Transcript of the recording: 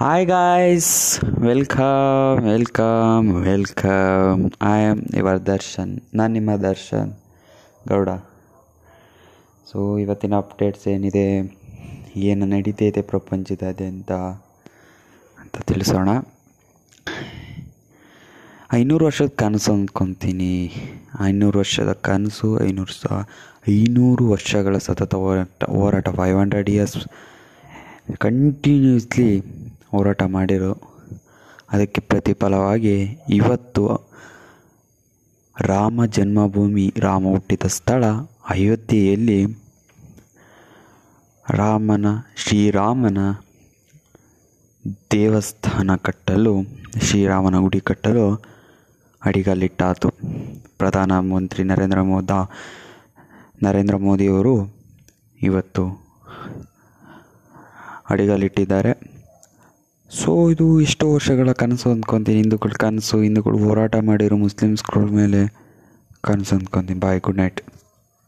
Hi guys welcome welcome welcome I am your Darshan ನಾನು ನಿಮ್ಮ Darshan Gowda so ಇವತ್ತಿನ updates ಏನಿದೆ? ಏನು ನಡೀತೈತೆ ಪ್ರಪಂಚದಾದ್ಯಂತ ಅಂತ ತಿಳಿಸೋಣ. ಐನೂರು ವರ್ಷದ ಕನಸು ಅಂದ್ಕೊತೀನಿ. ಐನೂರು ವರ್ಷದ ಕನಸು, ಐನೂರು ಸ, ಐನೂರು ವರ್ಷಗಳ ಸತತ ಹೋರಾಟ ಹೋರಾಟ. ಫೈವ್ ಹಂಡ್ರೆಡ್ ಇಯರ್ಸ್ ಕಂಟಿನ್ಯೂಸ್ಲಿ ಹೋರಾಟ ಮಾಡಿರು, ಅದಕ್ಕೆ ಪ್ರತಿಫಲವಾಗಿ ಇವತ್ತು ರಾಮ ಜನ್ಮಭೂಮಿ, ರಾಮ ಹುಟ್ಟಿದ ಸ್ಥಳ ಅಯೋಧ್ಯೆಯಲ್ಲಿ ರಾಮನ, ಶ್ರೀರಾಮನ ದೇವಸ್ಥಾನ ಕಟ್ಟಲು, ಶ್ರೀರಾಮನ ಗುಡಿ ಕಟ್ಟಲು ಅಡಿಗಲ್ಲಿಟ್ಟಾತು. ಪ್ರಧಾನಮಂತ್ರಿ ನರೇಂದ್ರ ಮೋದ, ನರೇಂದ್ರ ಮೋದಿಯವರು ಇವತ್ತು ಅಡಿಗಲ್ಲಿಟ್ಟಿದ್ದಾರೆ. ಸೊ ಇದು ಇಷ್ಟು ವರ್ಷಗಳ ಕನಸು ಅಂದ್ಕೊತೀನಿ. ಹಿಂದೂಗಳ ಕನಸು ಹಿಂದೂಗಳು ಹೋರಾಟ ಮಾಡಿರೋ ಮುಸ್ಲಿಮ್ಸ್ಗಳ ಮೇಲೆ ಕನಸು ಅಂದ್ಕೊತೀನಿ. Bye good night